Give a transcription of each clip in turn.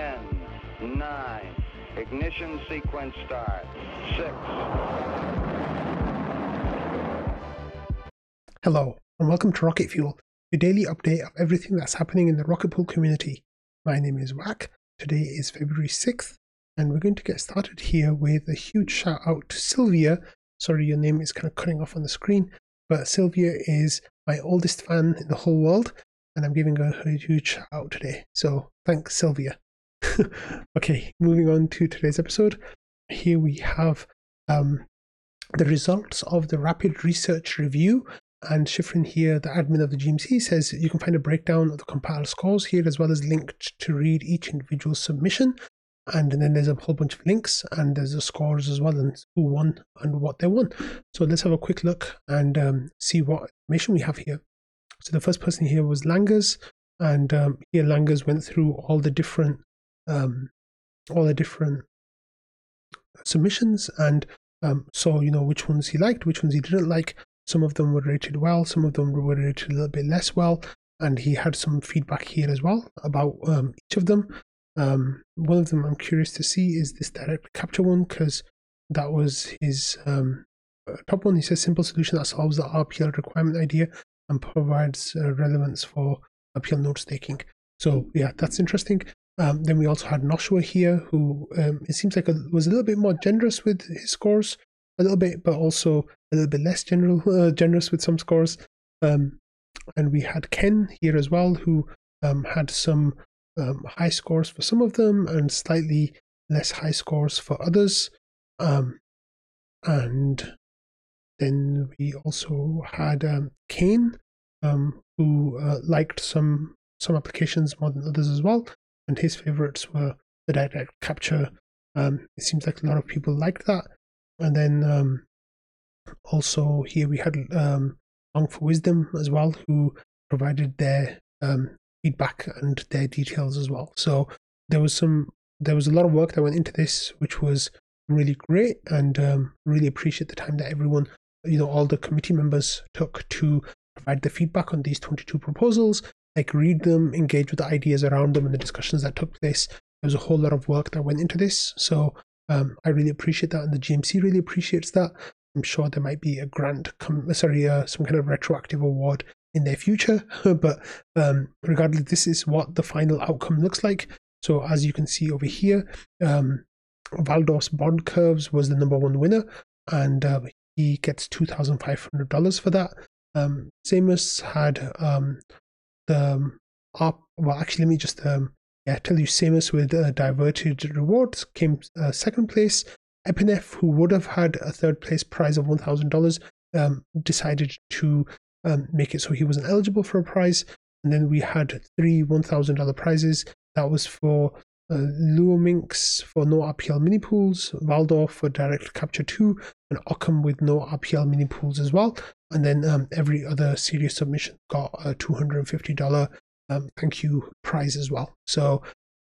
10, 9, ignition sequence start, 6. Hello, and welcome to Rocket Fuel, your daily update of everything that's happening in the rocket pool community. My name is Wack. Today is February 6th, and we're going to get started here with a huge shout out to Sylvia. Sorry, your name is kind of cutting off on the screen, but Sylvia is my oldest fan in the whole world, and I'm giving her a huge shout out today. So thanks, Sylvia. okay, moving on to today's episode. Here we have um, the results of the rapid research review. And Shfryn here, the admin of the GMC, says you can find a breakdown of the compiled scores here as well as linked to read each individual submission. And then there's a whole bunch of links and there's the scores as well and who won and what they won. So let's have a quick look and um, see what information we have here. So the first person here was Langers, and um, here Langers went through all the different um, all the different submissions and um, saw you know which ones he liked, which ones he didn't like. Some of them were rated well, some of them were rated a little bit less well, and he had some feedback here as well about um, each of them. Um, one of them I'm curious to see is this direct capture one because that was his um, top one. He says simple solution that solves the RPL requirement idea and provides uh, relevance for RPL node staking. So yeah, that's interesting. Um, then we also had Knoshua here, who um, it seems like a, was a little bit more generous with his scores, a little bit, but also a little bit less general, uh, generous with some scores. Um, and we had Ken here as well, who um, had some um, high scores for some of them and slightly less high scores for others. Um, and then we also had Kane, who uh, liked some some applications more than others as well and his favorites were the direct capture. Um, it seems like a lot of people liked that. And then um, also here we had um, Long for Wisdom as well, who provided their um, feedback and their details as well. So there was some, there was a lot of work that went into this, which was really great, and um, really appreciate the time that everyone, you know, all the committee members took to provide the feedback on these 22 proposals like read them, engage with the ideas around them and the discussions that took place. There was a whole lot of work that went into this. So um, I really appreciate that, and the GMC really appreciates that. I'm sure there might be a grant, com- sorry, uh, some kind of retroactive award in their future. but um, regardless, this is what the final outcome looks like. So as you can see over here, um, Valdorff's bond curves was the number one winner, and uh, he gets two thousand five hundred dollars for that. Um, Samus had um, um, up. Well, actually, let me just um, yeah tell you. Samus with uh, diverted rewards came uh, second place. Epineph, who would have had a third place prize of one thousand dollars, um, decided to um, make it so he wasn't eligible for a prize. And then we had three one thousand dollar prizes. That was for uh, Luominx for no RPL mini pools, Valdorff for direct capture 2, and Occam with no RPL mini pools as well. And then um, every other serious submission got a $250 um, thank you prize as well. So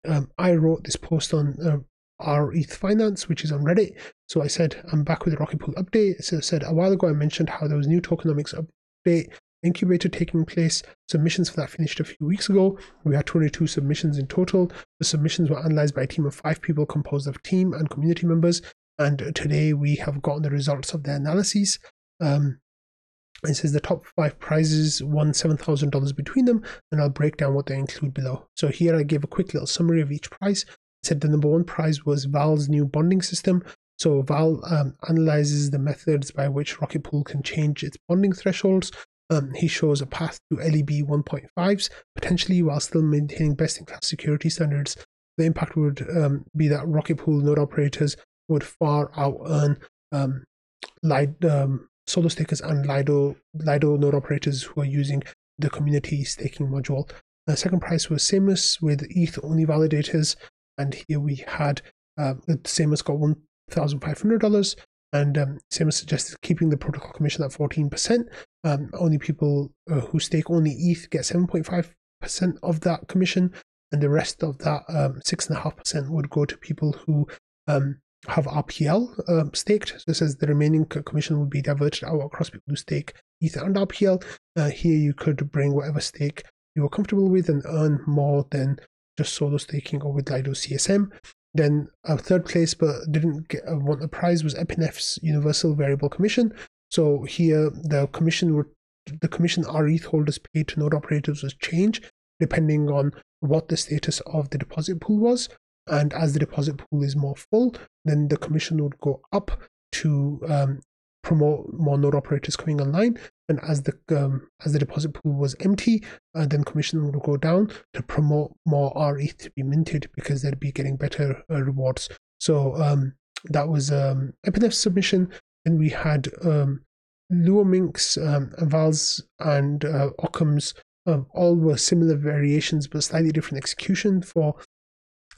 um, I wrote this post on uh, our ETH Finance, which is on Reddit. So I said, I'm back with the Rocket Pool update. So I said a while ago, I mentioned how there was new tokenomics update incubator taking place. Submissions for that finished a few weeks ago. We had 22 submissions in total. The submissions were analyzed by a team of five people composed of team and community members. And today we have gotten the results of their analyses. Um, it says the top five prizes won $7,000 between them, and I'll break down what they include below. So here I give a quick little summary of each prize. It said the number one prize was Val's new bonding system. So Val um, analyzes the methods by which Rocket Pool can change its bonding thresholds um, he shows a path to LEB 1.5s, potentially while still maintaining best in class security standards. The impact would um, be that Rocket Pool node operators would far out earn um, Lid, um, solo stakers and Lido, Lido node operators who are using the community staking module. The second price was Samus with ETH only validators, and here we had uh, Samus got $1,500 and um, Samus suggested, keeping the protocol commission at 14%. Um, only people uh, who stake only ETH get 7.5% of that commission, and the rest of that um, 6.5% would go to people who um, have RPL um, staked. So it says the remaining commission would be diverted out across people who stake ETH and RPL. Uh, here you could bring whatever stake you are comfortable with and earn more than just solo staking or with Lido CSM. Then a third place, but didn't get, uh, want the prize, was Epineph's Universal Variable Commission. So here, the commission would the commission our ETH holders paid to node operators was change depending on what the status of the deposit pool was. And as the deposit pool is more full, then the commission would go up to um, promote more node operators coming online. And as the um, as the deposit pool was empty, uh, then commission would go down to promote more RETH to be minted because they'd be getting better uh, rewards. So um, that was um, Epineph's submission. Then we had um, Luominx's, um, Val's, and uh, Occam's. Um, all were similar variations but slightly different execution for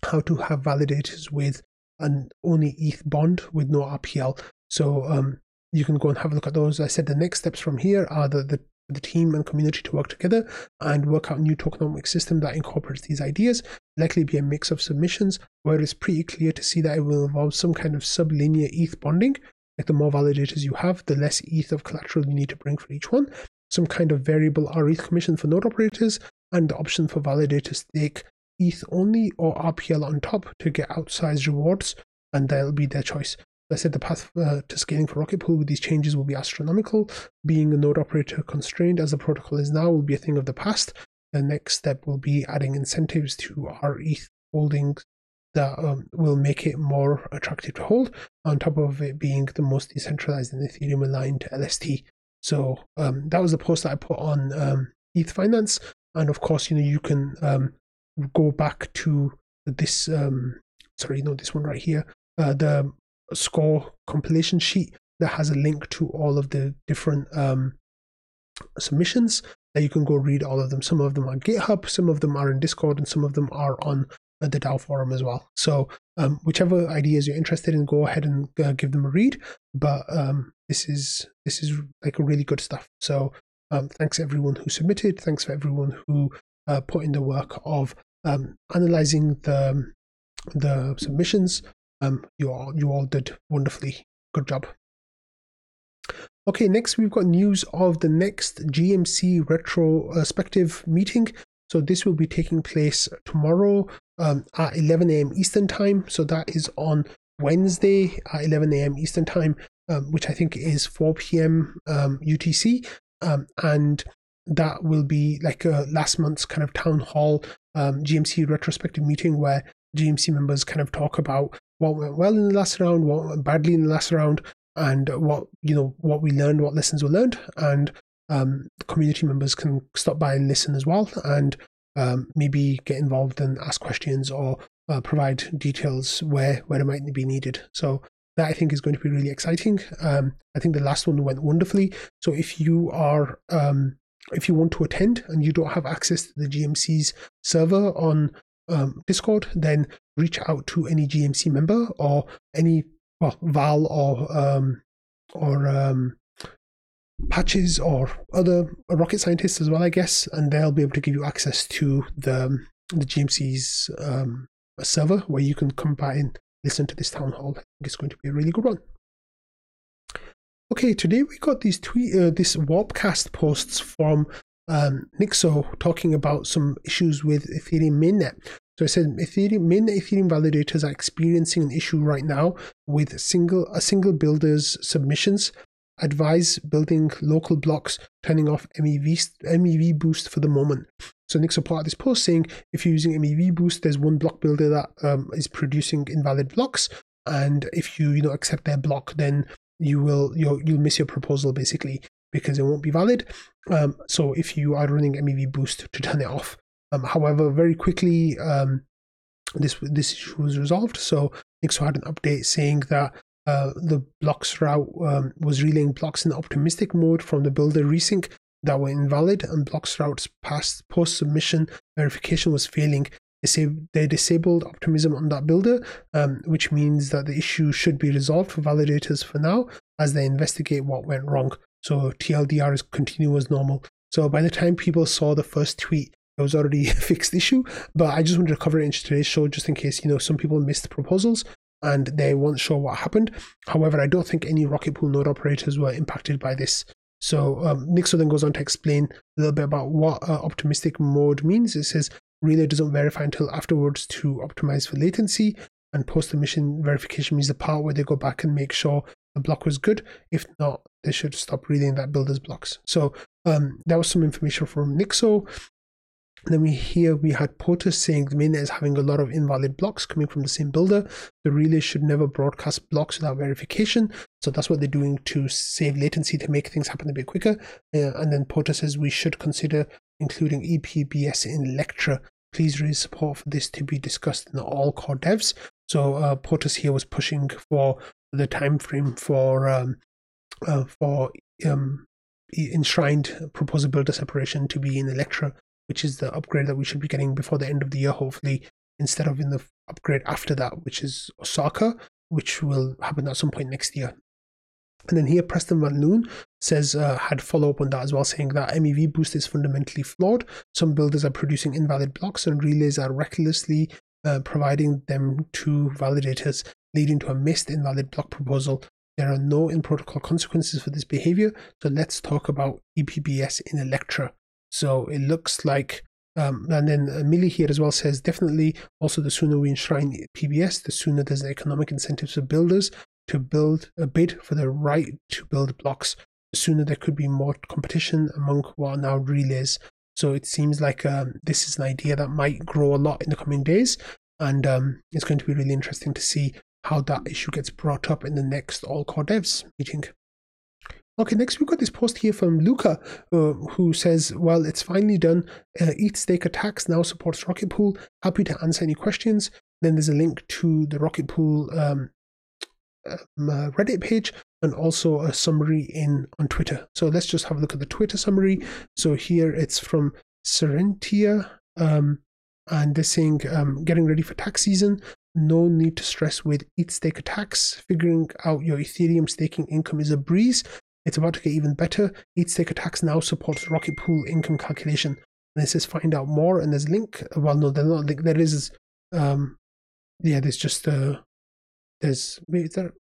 how to have validators with an only ETH bond with no RPL. So um, you can go and have a look at those. I said the next steps from here are the, the, the team and community to work together and work out new tokenomic system that incorporates these ideas. Likely be a mix of submissions where it's pretty clear to see that it will involve some kind of sublinear ETH bonding. Like the more validators you have, the less ETH of collateral you need to bring for each one. Some kind of variable RETH commission for node operators, and the option for validators to stake ETH only or RPL on top to get outsized rewards, and that'll be their choice. I said the path uh, to scaling for Rocket Pool with these changes will be astronomical. Being a node operator constrained as the protocol is now will be a thing of the past. The next step will be adding incentives to our ETH holdings that um, will make it more attractive to hold, on top of it being the most decentralized and Ethereum aligned LST. So um, that was the post that I put on um, ETH Finance. And of course, you know, you can um, go back to this, um, sorry, know, this one right here, uh, the score compilation sheet that has a link to all of the different um, submissions that you can go read all of them. Some of them are GitHub, some of them are in Discord, and some of them are on the DAO forum as well. So um, whichever ideas you're interested in, go ahead and uh, give them a read. But um, this is this is like really good stuff. So um, thanks everyone who submitted. Thanks for everyone who uh, put in the work of um, analyzing the the submissions. Um, you all you all did wonderfully. Good job. Okay, next we've got news of the next GMC retrospective meeting. So this will be taking place tomorrow um, at 11 a.m. Eastern time. So that is on Wednesday at 11 a.m. Eastern time, um, which I think is 4 p.m. Um, UTC. Um, and that will be like a last month's kind of town hall um, GMC retrospective meeting where GMC members kind of talk about what went well in the last round, what went badly in the last round, and what you know what we learned, what lessons were learned, and um, community members can stop by and listen as well, and um, maybe get involved and ask questions or uh, provide details where where it might be needed. So that I think is going to be really exciting. Um, I think the last one went wonderfully. So if you are um, if you want to attend and you don't have access to the GMC's server on um, Discord, then reach out to any GMC member or any well, Val or um, or um, patches or other rocket scientists as well, I guess, and they'll be able to give you access to the the GMC's um, server where you can come by and listen to this town hall. I think it's going to be a really good one. Okay, today we got these tweet, uh, this Warpcast posts from um, Nixo talking about some issues with Ethereum mainnet. So I said Ethereum mainnet Ethereum validators are experiencing an issue right now with single a single builder's submissions. Advise building local blocks, turning off MEV MEV boost for the moment. So put out this post saying if you're using MEV boost, there's one block builder that um, is producing invalid blocks, and if you you know accept their block, then you will you'll, you'll miss your proposal basically because it won't be valid. Um, so if you are running MEV boost to turn it off. Um, however, very quickly um, this this issue was resolved. So Nixo had an update saying that uh, the Bloxroute um, was relaying blocks in optimistic mode from the builder rsync that were invalid, and Bloxroute's past post submission verification was failing. They disabled optimism on that builder, um, which means that the issue should be resolved for validators for now as they investigate what went wrong. So TLDR is continue as normal. So by the time people saw the first tweet, it was already a fixed issue. But I just wanted to cover it in today's show just in case, you know, some people missed proposals and they weren't sure what happened. However, I don't think any Rocket Pool node operators were impacted by this. So um, Nixo then goes on to explain a little bit about what uh, optimistic mode means. It says Relay doesn't verify until afterwards to optimize for latency. And post emission verification means the part where they go back and make sure the block was good. If not, they should stop reading that builder's blocks. So um, that was some information from Nixo. Then we here we had Potuz saying the mainnet is having a lot of invalid blocks coming from the same builder. The relay should never broadcast blocks without verification. So that's what they're doing to save latency to make things happen a bit quicker. Uh, and then Potuz says we should consider including EPBS in Electra. Please raise support for this to be discussed in all core devs. So uh, Potuz here was pushing for the time frame for um, uh, for um, enshrined proposal builder separation to be in Electra which is the upgrade that we should be getting before the end of the year, hopefully, instead of in the upgrade after that, which is Osaka, which will happen at some point next year. And then here, Preston Van Loon says, uh, had follow up on that as well, saying that MEV boost is fundamentally flawed. Some builders are producing invalid blocks, and relays are recklessly uh, providing them to validators, leading to a missed invalid block proposal. There are no in protocol consequences for this behavior, so let's talk about EPBS in Electra. So it looks like, um, and then Millie here as well says definitely also the sooner we enshrine PBS, the sooner there's economic incentives for builders to build a bid for the right to build blocks, the sooner there could be more competition among what are now relays. So it seems like um, this is an idea that might grow a lot in the coming days, and um, it's going to be really interesting to see how that issue gets brought up in the next All Core Devs meeting. Okay, next we've got this post here from Luca, uh, who says, Well, it's finally done. Uh, ethstaker.tax now supports Rocket Pool. Happy to answer any questions. Then there's a link to the Rocket Pool um, um, uh, Reddit page and also a summary in on Twitter. So let's just have a look at the Twitter summary. So here it's from Serentia, um, and they're saying, um, Getting ready for tax season. No need to stress with ethstaker.tax. Figuring out your Ethereum staking income is a breeze. It's about to get even better. ethstaker.tax now supports Rocket Pool income calculation. And it says find out more, and there's a link. Well, no, there's not link. There is, um, yeah, there's just, uh, there's, wait, there,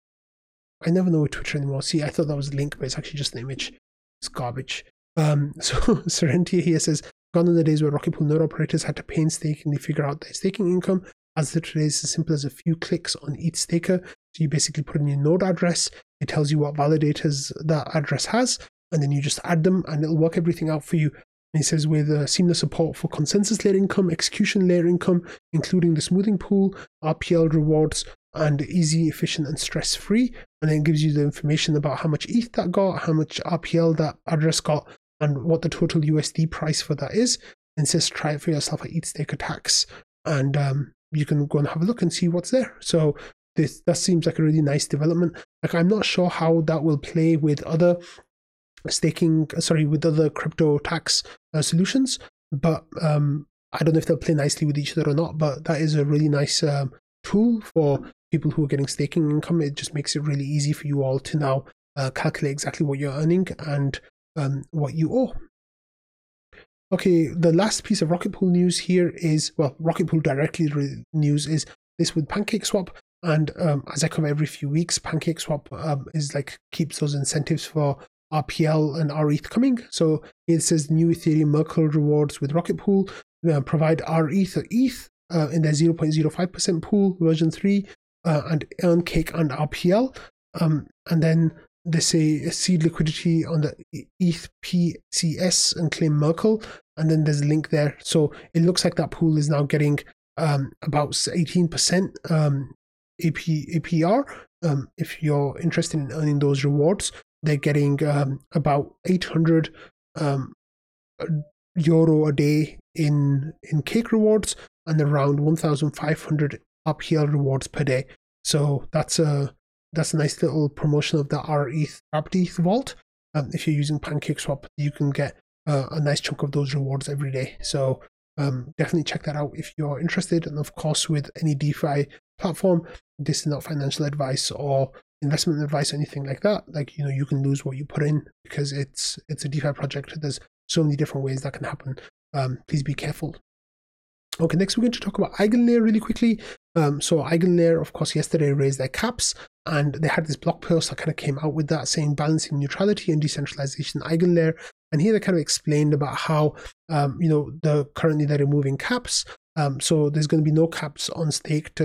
I never know Twitter anymore. See, I thought that was a link, but it's actually just an image. It's garbage. Um, so Serentia here says, gone are the days where Rocket Pool node operators had to painstakingly figure out their staking income. As of today, it's as simple as a few clicks on ethstaker. So you basically put in your node address, it tells you what validators that address has, and then you just add them and it'll work everything out for you. And it says with uh, seamless support for consensus layer income, execution layer income, including the smoothing pool, RPL rewards, and easy, efficient, and stress free. And then gives you the information about how much ETH that got, how much RPL that address got, and what the total USD price for that is. And says try it for yourself at ethstaker.tax. And um, you can go and have a look and see what's there. So this that seems like a really nice development. Like I'm not sure how that will play with other staking, sorry, with other crypto tax uh, solutions, but um, I don't know if they'll play nicely with each other or not. But that is a really nice um, tool for people who are getting staking income. It just makes it really easy for you all to now uh, calculate exactly what you're earning and um, what you owe. Okay, the last piece of Rocket Pool news here is well, Rocket Pool directly news is this with PancakeSwap. And um, as I come every few weeks, PancakeSwap um, is like keeps those incentives for RPL and RETH coming. So it says new Ethereum Merkle rewards with Rocket Pool uh, provide RETH or ETH uh, in their 0.05% pool version 3 uh, and earn cake and RPL. Um, and then they say seed liquidity on the ETH PCS and claim Merkle. And then there's a link there. So it looks like that pool is now getting um, about 18% um, AP, APR. Um, if you're interested in earning those rewards, they're getting um, about 800 um, euro a day in in cake rewards and around 1,500 RPL rewards per day. So that's a that's a nice little promotion of the RETH ETH vault. Um, if you're using PancakeSwap, you can get uh, a nice chunk of those rewards every day. So um, definitely check that out if you're interested. And of course, with any DeFi platform, this is not financial advice or investment advice or anything like that. Like you know, you can lose what you put in because it's it's a DeFi project. There's so many different ways that can happen. Um, please be careful. Okay, next we're going to talk about EigenLayer really quickly. Um, so EigenLayer, of course, yesterday raised their caps, and they had this blog post that kind of came out with that saying balancing neutrality and decentralization. EigenLayer And here they kind of explained about how, um, you know, the currently they're removing caps. Um, so there's going to be no caps on staked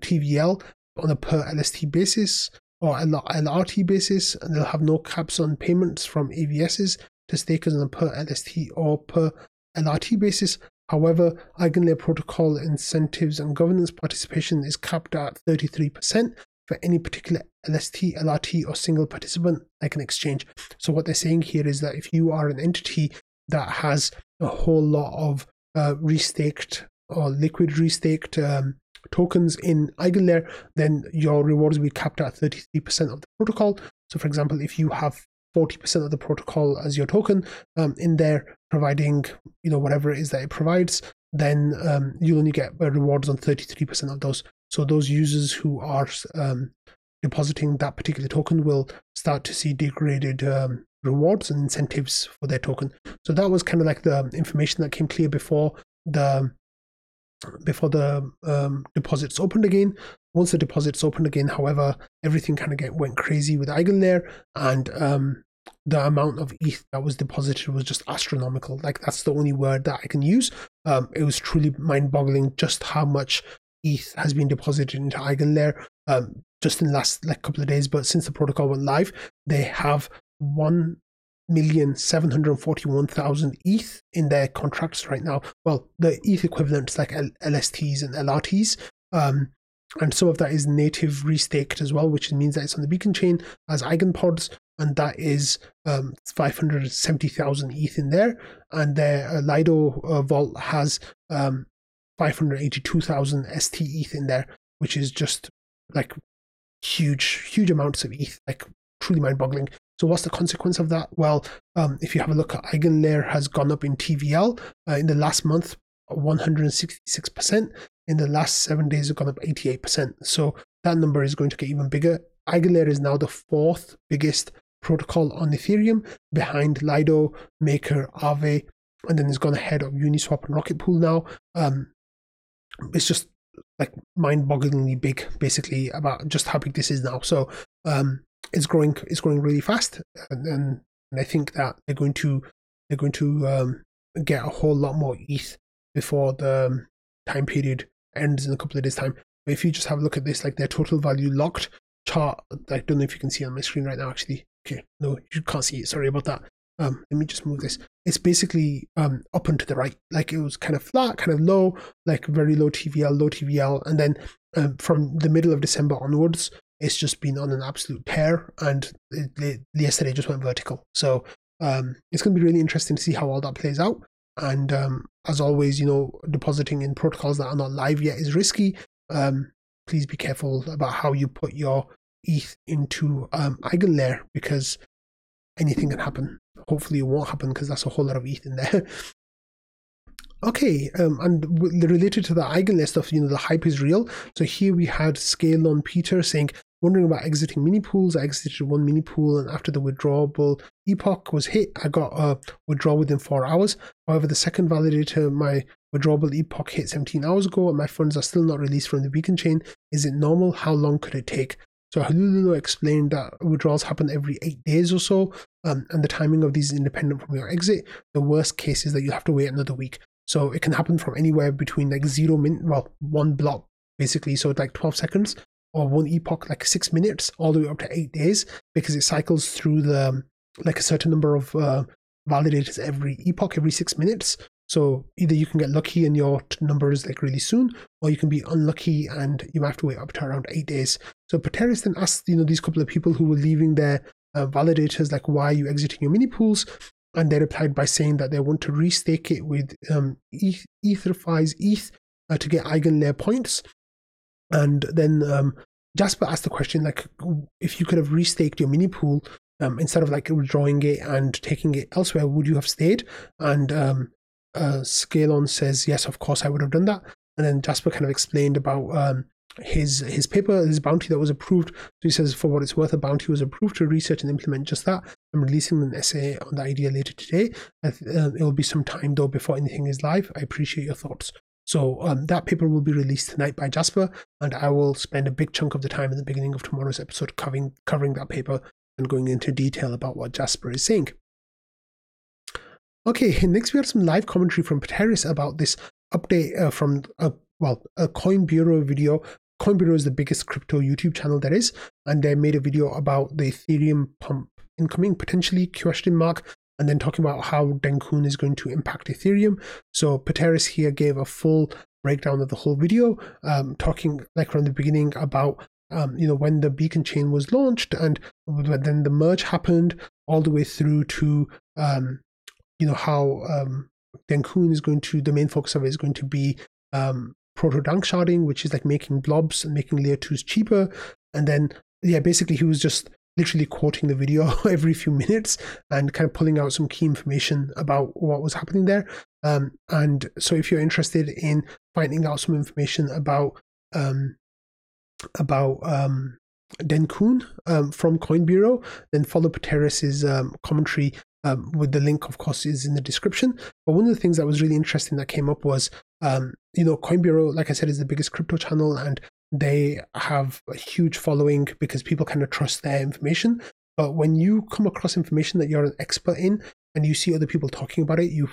TVL on a per LST basis or LRT basis, and they'll have no caps on payments from AVSs to stakers on a per LST or per LRT basis. However, Eigenlayer protocol incentives and governance participation is capped at 33% for any particular LST, LRT, or single participant like an exchange. So, what they're saying here is that if you are an entity that has a whole lot of uh, restaked or liquid restaked um, tokens in Eigenlayer, then your rewards will be capped at 33% of the protocol. So, for example, if you have 40% of the protocol as your token um, in there, providing you know whatever it is that it provides, then um, you'll only get uh, rewards on 33% of those. So those users who are um, depositing that particular token will start to see degraded um, rewards and incentives for their token. So that was kind of like the information that came clear before the before the um, deposits opened again. Once the deposits opened again, however, everything kind of went crazy with Eigenlayer, and um, the amount of ETH that was deposited was just astronomical. Like that's the only word that I can use. Um, it was truly mind-boggling just how much ETH has been deposited into Eigenlayer um, just in the last like couple of days. But since the protocol went live, they have one million seven hundred forty-one thousand ETH in their contracts right now. Well, the ETH equivalents like L- LSTs and LRTs. Um, and some of that is native restaked as well, which means that it's on the beacon chain as eigenpods, and that is um, 570,000 ETH in there. And their uh, Lido uh, vault has um, 582,000 ST ETH in there, which is just like huge, huge amounts of ETH, like truly mind boggling. So what's the consequence of that? Well, um, if you have a look Eigenlayer has gone up in TVL uh, in the last month, 166%. In the last seven days, it's gone up 88%. So that number is going to get even bigger. Eigenlayer is now the fourth biggest protocol on Ethereum behind Lido, Maker, Aave, and then it's gone ahead of Uniswap and Rocket Pool now. Um, it's just like mind-bogglingly big, basically, about just how big this is now. So um, it's growing, it's growing really fast, and, and, I think that they're going to they're going to um, get a whole lot more ETH before the um, time period ends in a couple of days' time. But if you just have a look at this, like their total value locked chart, I don't know if you can see on my screen right now. Actually, okay, no, you can't see it. Sorry about that. Um, let me just move this. It's basically um up and to the right. Like it was kind of flat, kind of low, like very low TVL, low TVL, and then um, from the middle of December onwards, it's just been on an absolute tear, and it, it, yesterday just went vertical. So um, it's going to be really interesting to see how all that plays out. And um, as always, you know, depositing in protocols that are not live yet is risky. Um, please be careful about how you put your ETH into um, Eigenlayer because anything can happen. Hopefully, it won't happen because that's a whole lot of ETH in there. okay, um, and related to the Eigenlayer stuff, you know, the hype is real. So here we had Scale on Peter saying wondering about exiting mini pools. I exited one mini pool, and after the withdrawable epoch was hit, I got a withdrawal within four hours. However, the second validator, my withdrawable epoch hit 17 hours ago, and my funds are still not released from the beacon chain. Is it normal? How long could it take? So Halulu explained that withdrawals happen every eight days or so, um, and the timing of these is independent from your exit. The worst case is that you have to wait another week. So it can happen from anywhere between like zero minute, well, one block basically, so like 12 seconds, or one epoch like six minutes all the way up to eight days because it cycles through the like a certain number of uh, validators every epoch every six minutes. So either you can get lucky and your number is like really soon or you can be unlucky and you have to wait up to around eight days. So Peteris then asked you know these couple of people who were leaving their uh, validators like why are you exiting your mini pools? And they replied by saying that they want to restake it with um, ETH, Etherfi's ETH uh, to get eigenlayer points and then um, Jasper asked the question like, if you could have restaked your mini pool um, instead of like withdrawing it and taking it elsewhere, would you have stayed? And um, uh, Scalon says, yes, of course I would have done that. And then Jasper kind of explained about um, his his paper, his bounty that was approved. So he says, for what it's worth, a bounty was approved to research and implement just that. I'm releasing an essay on the idea later today. Uh, it will be some time though before anything is live. I appreciate your thoughts. So um, that paper will be released tonight by Jasper, and I will spend a big chunk of the time in the beginning of tomorrow's episode covering covering that paper and going into detail about what Jasper is saying. Okay, next we have some live commentary from Peteris about this update uh, from a well a Coin Bureau video. Coin Bureau is the biggest crypto YouTube channel there is, and they made a video about the Ethereum pump incoming potentially question mark and then talking about how Dencun is going to impact Ethereum. So Peteris here gave a full breakdown of the whole video, um, talking like from the beginning about um, you know when the beacon chain was launched and then the merge happened all the way through to um, you know how um, Dencun is going to the main focus of it is going to be um, proto danksharding, which is like making blobs and making layer twos cheaper, and then yeah, basically he was just literally quoting the video every few minutes and kind of pulling out some key information about what was happening there. Um, and so, if you're interested in finding out some information about um, about um, Dencun um, from Coin Bureau, then follow Peteris's um, commentary. Um, with the link, of course, is in the description. But one of the things that was really interesting that came up was, um, you know, Coin Bureau, like I said, is the biggest crypto channel, and they have a huge following because people kind of trust their information. But when you come across information that you're an expert in and you see other people talking about it, you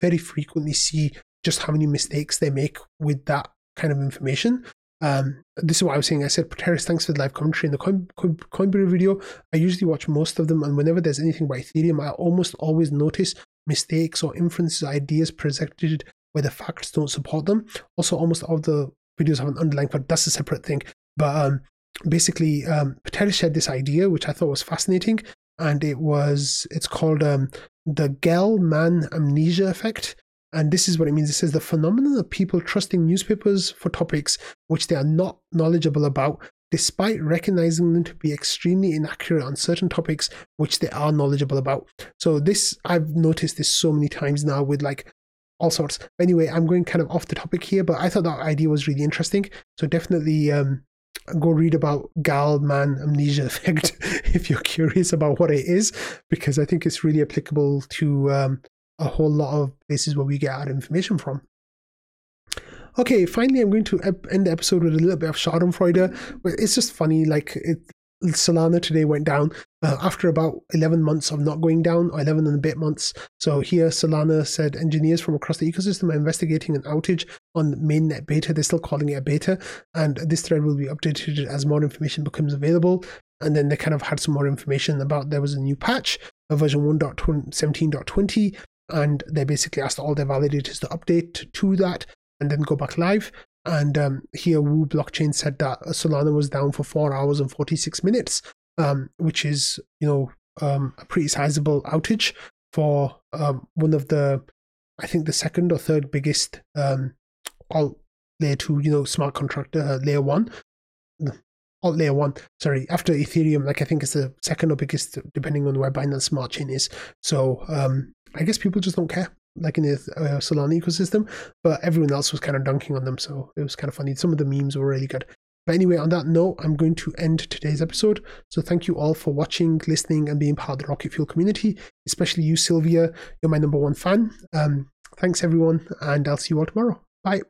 very frequently see just how many mistakes they make with that kind of information. Um, this is what I was saying. I said, Peteris, thanks for the live commentary in the Coin, Coin, video. I usually watch most of them, and whenever there's anything about Ethereum, I almost always notice mistakes or inferences, ideas presented where the facts don't support them. Also, almost all the videos have an underlying, but that's a separate thing. But um, basically, um, Peteris shared this idea, which I thought was fascinating, and it was it's called um, the Gell-Mann amnesia effect. And this is what it means. It says the phenomenon of people trusting newspapers for topics which they are not knowledgeable about, despite recognizing them to be extremely inaccurate on certain topics which they are knowledgeable about. So this I've noticed this so many times now with like all sorts. Anyway, I'm going kind of off the topic here, but I thought that idea was really interesting. So definitely um, go read about Gell-Mann amnesia effect if you're curious about what it is, because I think it's really applicable to um, a whole lot of places where we get our information from. Okay, finally, I'm going to end the episode with a little bit of Schadenfreude. It's just funny, like it, Solana today went down uh, after about 11 months of not going down, or 11 and a bit months. So here, Solana said engineers from across the ecosystem are investigating an outage on mainnet beta. They're still calling it a beta, and this thread will be updated as more information becomes available. And then they kind of had some more information about there was a new patch, a version 1.17.20, and they basically asked all their validators to update to that and then go back live. And um, here, Wu Blockchain said that Solana was down for four hours and 46 minutes, um, which is, you know, um, a pretty sizable outage for um, one of the, I think, the second or third biggest um, all layer two, you know, smart contract uh, layer one. Alt layer one, sorry, after Ethereum, like I think it's the second or biggest, depending on where Binance Smart Chain is. So um, I guess people just don't care like in the uh, Solana ecosystem, but everyone else was kind of dunking on them. So it was kind of funny. Some of the memes were really good. But anyway, on that note, I'm going to end today's episode. So thank you all for watching, listening, and being part of the Rocket Fuel community, especially you, Sylvia. You're my number one fan. Um, thanks, everyone, and I'll see you all tomorrow. Bye.